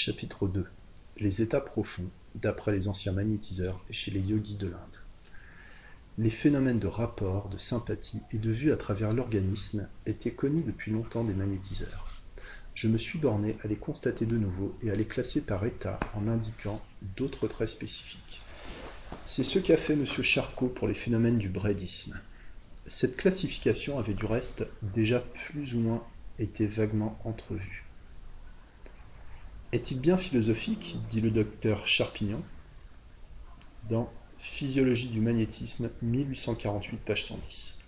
Chapitre 2 Les états profonds, d'après les anciens magnétiseurs et chez les yogis de l'Inde. Les phénomènes de rapport, de sympathie et de vue à travers l'organisme étaient connus depuis longtemps des magnétiseurs. Je me suis borné à les constater de nouveau et à les classer par état en indiquant d'autres traits spécifiques. C'est ce qu'a fait M. Charcot pour les phénomènes du brédisme. Cette classification avait du reste déjà plus ou moins été vaguement entrevue. Est-il bien philosophique, dit le docteur Charpignon, dans Physiologie du magnétisme, 1848, page 110,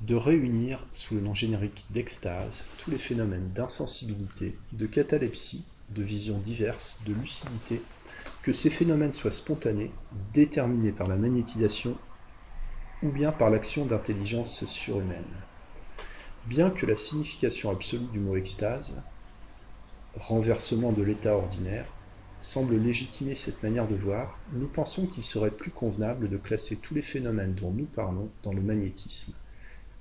de réunir, sous le nom générique d'extase, tous les phénomènes d'insensibilité, de catalepsie, de visions diverses, de lucidité, que ces phénomènes soient spontanés, déterminés par la magnétisation ou bien par l'action d'intelligence surhumaine. Bien que la signification absolue du mot extase renversement de l'état ordinaire, semble légitimer cette manière de voir, nous pensons qu'il serait plus convenable de classer tous les phénomènes dont nous parlons dans le magnétisme,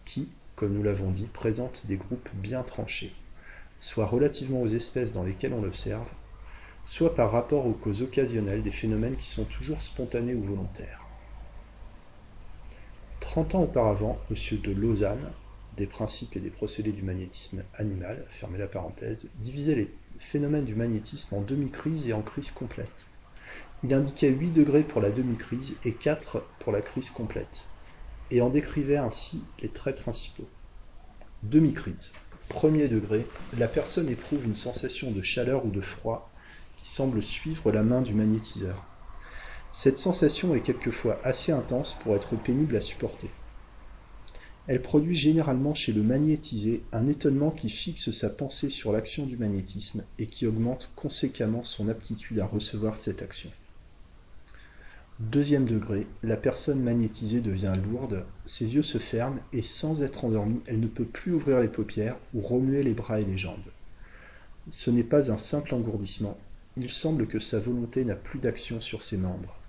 qui, comme nous l'avons dit, présentent des groupes bien tranchés, soit relativement aux espèces dans lesquelles on l'observe, soit par rapport aux causes occasionnelles des phénomènes qui sont toujours spontanés ou volontaires. Trente ans auparavant, M. de Lausanne, des principes et des procédés du magnétisme animal, fermez la parenthèse, divisait les phénomène du magnétisme en demi-crise et en crise complète. Il indiquait 8 degrés pour la demi-crise et 4 pour la crise complète, et en décrivait ainsi les traits principaux. Demi-crise. Premier degré, la personne éprouve une sensation de chaleur ou de froid qui semble suivre la main du magnétiseur. Cette sensation est quelquefois assez intense pour être pénible à supporter. Elle produit généralement chez le magnétisé un étonnement qui fixe sa pensée sur l'action du magnétisme et qui augmente conséquemment son aptitude à recevoir cette action. Deuxième degré, la personne magnétisée devient lourde, ses yeux se ferment et sans être endormie, elle ne peut plus ouvrir les paupières ou remuer les bras et les jambes. Ce n'est pas un simple engourdissement, il semble que sa volonté n'a plus d'action sur ses membres.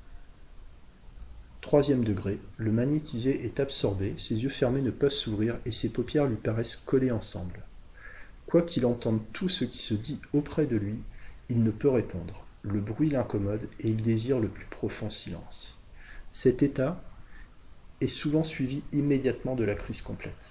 Troisième degré, le magnétisé est absorbé, ses yeux fermés ne peuvent s'ouvrir et ses paupières lui paraissent collées ensemble. Quoiqu'il entende tout ce qui se dit auprès de lui, il ne peut répondre. Le bruit l'incommode et il désire le plus profond silence. Cet état est souvent suivi immédiatement de la crise complète.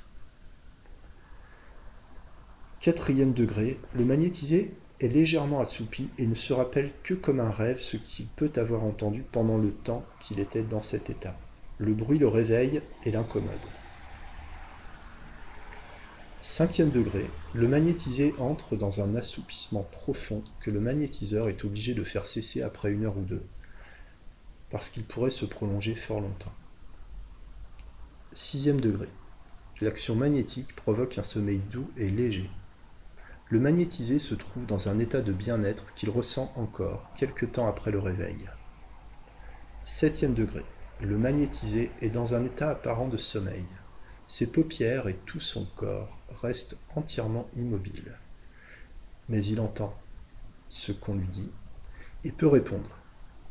Quatrième degré, le magnétisé est légèrement assoupi et ne se rappelle que comme un rêve ce qu'il peut avoir entendu pendant le temps qu'il était dans cet état. Le bruit le réveille et l'incommode. Cinquième degré, le magnétisé entre dans un assoupissement profond que le magnétiseur est obligé de faire cesser après une heure ou deux, parce qu'il pourrait se prolonger fort longtemps. Sixième degré, l'action magnétique provoque un sommeil doux et léger. Le magnétisé se trouve dans un état de bien-être qu'il ressent encore quelque temps après le réveil. Septième degré. Le magnétisé est dans un état apparent de sommeil. Ses paupières et tout son corps restent entièrement immobiles. Mais il entend ce qu'on lui dit et peut répondre.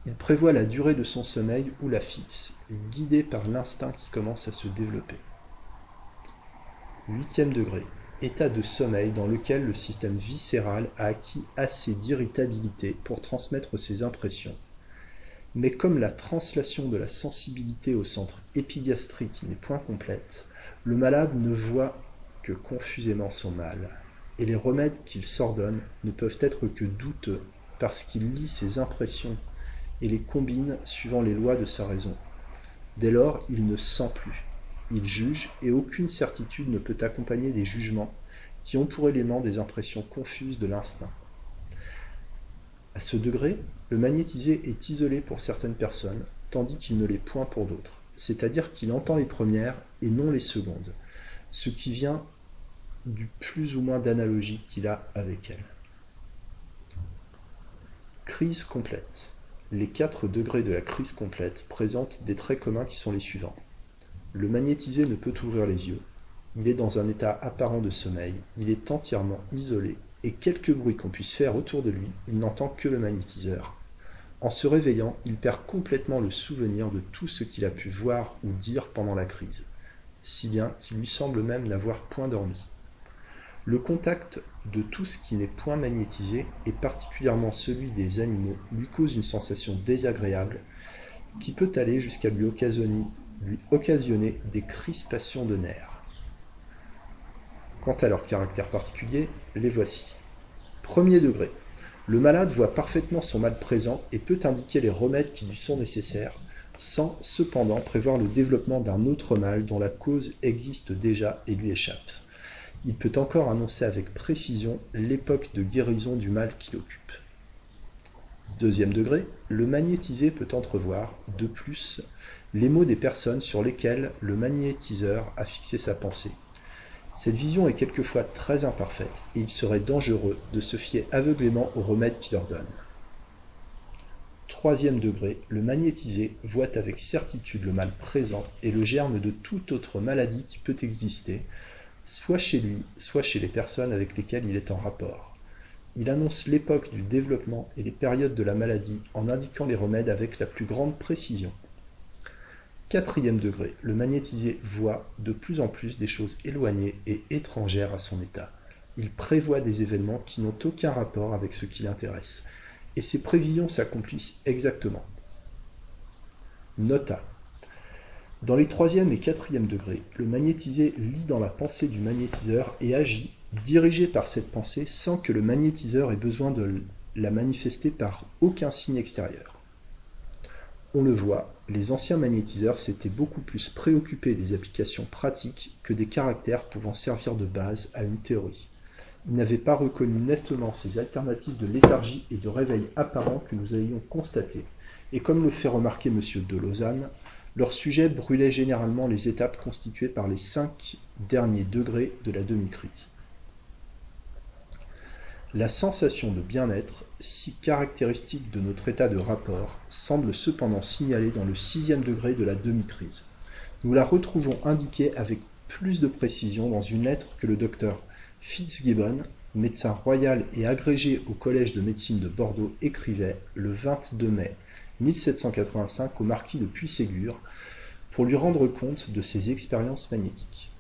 Il prévoit la durée de son sommeil ou la fixe, guidé par l'instinct qui commence à se développer. Huitième degré état de sommeil dans lequel le système viscéral a acquis assez d'irritabilité pour transmettre ses impressions. Mais comme la translation de la sensibilité au centre épigastrique n'est point complète, le malade ne voit que confusément son mal, et les remèdes qu'il s'ordonne ne peuvent être que douteux parce qu'il lit ses impressions et les combine suivant les lois de sa raison. Dès lors, il ne sent plus, il juge et aucune certitude ne peut accompagner des jugements qui ont pour élément des impressions confuses de l'instinct. À ce degré, le magnétisé est isolé pour certaines personnes, tandis qu'il ne l'est point pour d'autres, c'est-à-dire qu'il entend les premières et non les secondes, ce qui vient du plus ou moins d'analogie qu'il a avec elles. Crise complète. Les quatre degrés de la crise complète présentent des traits communs qui sont les suivants. Le magnétisé ne peut ouvrir les yeux. Il est dans un état apparent de sommeil. Il est entièrement isolé. Et quelque bruit qu'on puisse faire autour de lui, il n'entend que le magnétiseur. En se réveillant, il perd complètement le souvenir de tout ce qu'il a pu voir ou dire pendant la crise, si bien qu'il lui semble même n'avoir point dormi. Le contact de tout ce qui n'est point magnétisé, et particulièrement celui des animaux, lui cause une sensation désagréable qui peut aller jusqu'à lui occasionner, lui occasionner des crispations de nerfs. Quant à leur caractère particulier, les voici. Premier degré. Le malade voit parfaitement son mal présent et peut indiquer les remèdes qui lui sont nécessaires, sans cependant prévoir le développement d'un autre mal dont la cause existe déjà et lui échappe. Il peut encore annoncer avec précision l'époque de guérison du mal qui l'occupe. Deuxième degré, le magnétisé peut entrevoir, de plus, les mots des personnes sur lesquelles le magnétiseur a fixé sa pensée. Cette vision est quelquefois très imparfaite et il serait dangereux de se fier aveuglément aux remèdes qu'il ordonne. Troisième degré, le magnétisé voit avec certitude le mal présent et le germe de toute autre maladie qui peut exister, soit chez lui, soit chez les personnes avec lesquelles il est en rapport. Il annonce l'époque du développement et les périodes de la maladie en indiquant les remèdes avec la plus grande précision. Quatrième degré, le magnétisé voit de plus en plus des choses éloignées et étrangères à son état. Il prévoit des événements qui n'ont aucun rapport avec ce qui l'intéresse. Et ces prévisions s'accomplissent exactement. Nota. Dans les troisième et quatrième degrés, le magnétisé lit dans la pensée du magnétiseur et agit, dirigé par cette pensée, sans que le magnétiseur ait besoin de la manifester par aucun signe extérieur. On le voit, les anciens magnétiseurs s'étaient beaucoup plus préoccupés des applications pratiques que des caractères pouvant servir de base à une théorie. Ils n'avaient pas reconnu nettement ces alternatives de léthargie et de réveil apparent que nous ayons constatés, et comme le fait remarquer M. de Lausanne, leur sujet brûlait généralement les étapes constituées par les cinq derniers degrés de la demi-crise. La sensation de bien-être, si caractéristique de notre état de rapport, semble cependant signalée dans le sixième degré de la demi-crise. Nous la retrouvons indiquée avec plus de précision dans une lettre que le docteur Fitzgibbon, médecin royal et agrégé au Collège de médecine de Bordeaux, écrivait le 22 mai 1785 au marquis de Puységur pour lui rendre compte de ses expériences magnétiques.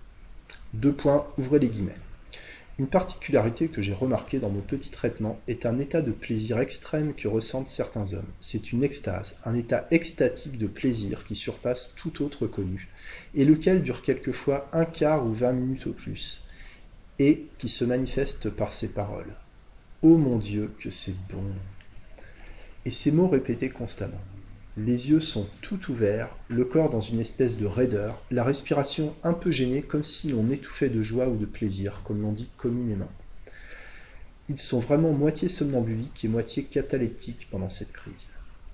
Deux points, ouvrez les guillemets. Une particularité que j'ai remarquée dans mon petit traitement est un état de plaisir extrême que ressentent certains hommes. C'est une extase, un état extatique de plaisir qui surpasse tout autre connu, et lequel dure quelquefois un quart ou vingt minutes au plus, et qui se manifeste par ces paroles. Ô mon Dieu, que c'est bon Et ces mots répétés constamment. Les yeux sont tout ouverts, le corps dans une espèce de raideur, la respiration un peu gênée comme si l'on étouffait de joie ou de plaisir, comme l'on dit communément. Ils sont vraiment moitié somnambuliques et moitié cataleptiques pendant cette crise.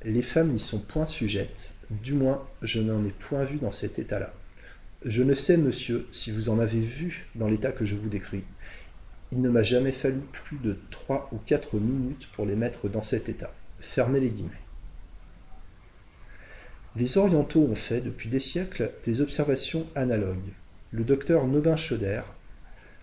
Les femmes n'y sont point sujettes, du moins je n'en ai point vu dans cet état-là. Je ne sais, monsieur, si vous en avez vu dans l'état que je vous décris. Il ne m'a jamais fallu plus de trois ou quatre minutes pour les mettre dans cet état. Fermez les guillemets. Les orientaux ont fait, depuis des siècles, des observations analogues. Le docteur Nobin Schoder,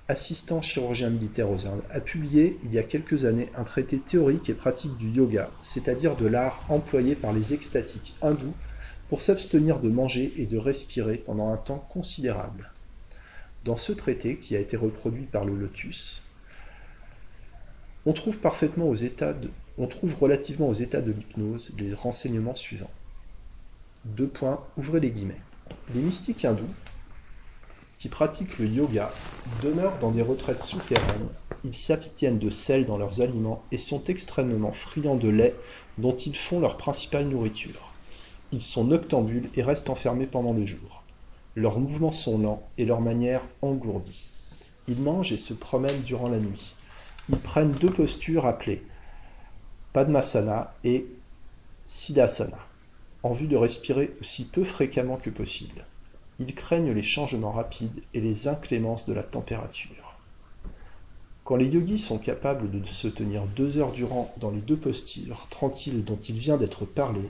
assistant chirurgien militaire aux Indes, a publié il y a quelques années un traité théorique et pratique du yoga, c'est-à-dire de l'art employé par les extatiques hindous pour s'abstenir de manger et de respirer pendant un temps considérable. Dans ce traité, qui a été reproduit par le Lotus, on trouve parfaitement on trouve relativement aux états de l'hypnose les renseignements suivants. Deux points, ouvrez les guillemets. Les mystiques hindous, qui pratiquent le yoga, demeurent dans des retraites souterraines, ils s'abstiennent de sel dans leurs aliments et sont extrêmement friands de lait dont ils font leur principale nourriture. Ils sont noctambules et restent enfermés pendant le jour. Leurs mouvements sont lents et leur manière engourdie. Ils mangent et se promènent durant la nuit. Ils prennent deux postures appelées Padmasana et Siddhasana en vue de respirer aussi peu fréquemment que possible. Ils craignent les changements rapides et les inclémences de la température. Quand les yogis sont capables de se tenir deux heures durant dans les deux postures tranquilles dont il vient d'être parlé,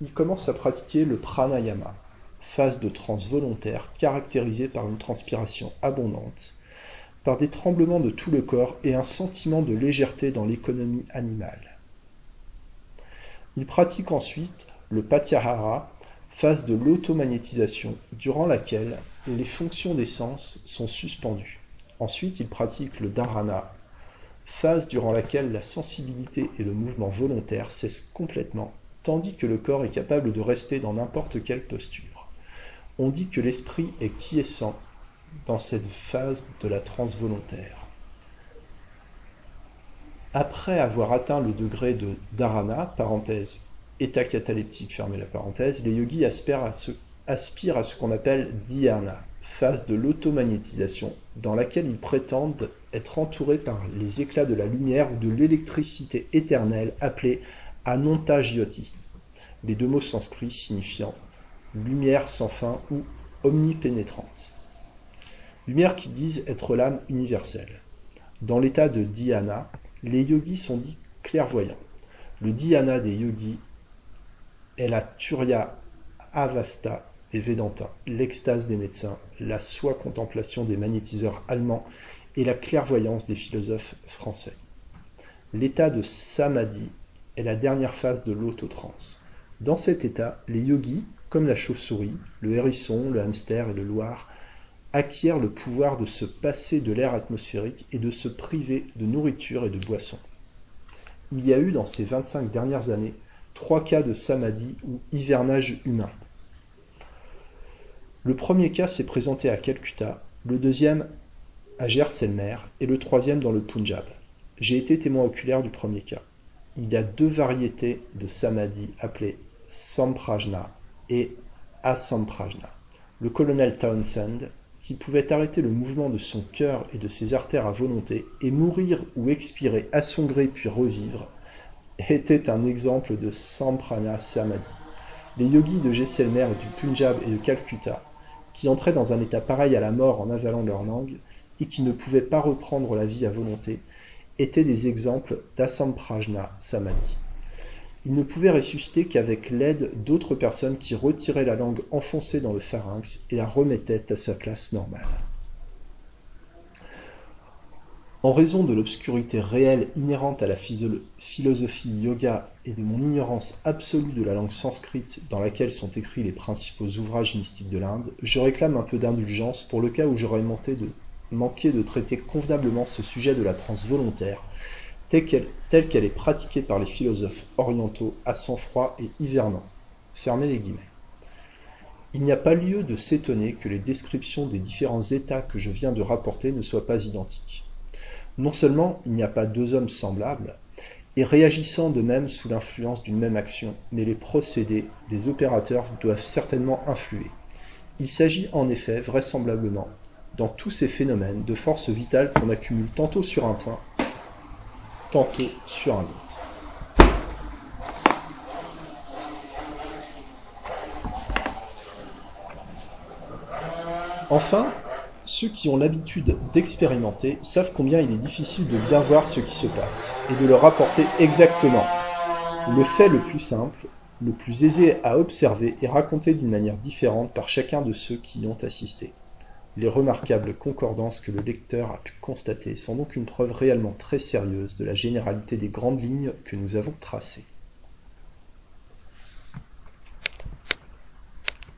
ils commencent à pratiquer le pranayama, phase de transe volontaire caractérisée par une transpiration abondante, par des tremblements de tout le corps et un sentiment de légèreté dans l'économie animale. Il pratique ensuite le Patyahara, phase de l'automagnétisation, durant laquelle les fonctions des sens sont suspendues. Ensuite, il pratique le dharana, phase durant laquelle la sensibilité et le mouvement volontaire cessent complètement, tandis que le corps est capable de rester dans n'importe quelle posture. On dit que l'esprit est quiescent dans cette phase de la transe volontaire. Après avoir atteint le degré de dharana, parenthèse, état cataleptique, fermez la parenthèse, les yogis aspirent à ce, qu'on appelle dhyana, phase de l'automagnétisation, dans laquelle ils prétendent être entourés par les éclats de la lumière ou de l'électricité éternelle appelée Ananta Jyoti, les deux mots sanscrits signifiant lumière sans fin ou omnipénétrante. Lumière qui disent être l'âme universelle. Dans l'état de dhyana, les yogis sont dits clairvoyants. Le dhyana des yogis est la Turya Avasta des Védantins, l'extase des médecins, la soi-contemplation des magnétiseurs allemands et la clairvoyance des philosophes français. L'état de samadhi est la dernière phase de l'autotrance. Dans cet état, les yogis, comme la chauve-souris, le hérisson, le hamster et le loir, acquièrent le pouvoir de se passer de l'air atmosphérique et de se priver de nourriture et de boissons. Il y a eu dans ces 25 dernières années trois cas de samadhi ou hivernage humain. Le premier cas s'est présenté à Calcutta, le deuxième à Gerselmer et le troisième dans le Punjab. J'ai été témoin oculaire du premier cas. Il y a deux variétés de samadhi appelées samprajna et asamprajna. Le colonel Townsend, qui pouvait arrêter le mouvement de son cœur et de ses artères à volonté et mourir ou expirer à son gré puis revivre, était un exemple de samprana samadhi. Les yogis de Jaisalmer, du Punjab et de Calcutta, qui entraient dans un état pareil à la mort en avalant leur langue, et qui ne pouvaient pas reprendre la vie à volonté, étaient des exemples d'asamprajna samadhi. Ils ne pouvaient ressusciter qu'avec l'aide d'autres personnes qui retiraient la langue enfoncée dans le pharynx et la remettaient à sa place normale. En raison de l'obscurité réelle inhérente à la philosophie yoga et de mon ignorance absolue de la langue sanscrite dans laquelle sont écrits les principaux ouvrages mystiques de l'Inde, je réclame un peu d'indulgence pour le cas où j'aurais manqué de traiter convenablement ce sujet de la transe volontaire, telle qu'elle est pratiquée par les philosophes orientaux à sang-froid et hivernant. Il n'y a pas lieu de s'étonner que les descriptions des différents états que je viens de rapporter ne soient pas identiques. Non seulement il n'y a pas deux hommes semblables, et réagissant de même sous l'influence d'une même action, mais les procédés des opérateurs doivent certainement influer. Il s'agit en effet, vraisemblablement, dans tous ces phénomènes, de forces vitales qu'on accumule tantôt sur un point, tantôt sur un autre. Enfin, ceux qui ont l'habitude d'expérimenter savent combien il est difficile de bien voir ce qui se passe et de le rapporter exactement. Le fait le plus simple, le plus aisé à observer est raconté d'une manière différente par chacun de ceux qui y ont assisté. Les remarquables concordances que le lecteur a pu constater sont donc une preuve réellement très sérieuse de la généralité des grandes lignes que nous avons tracées.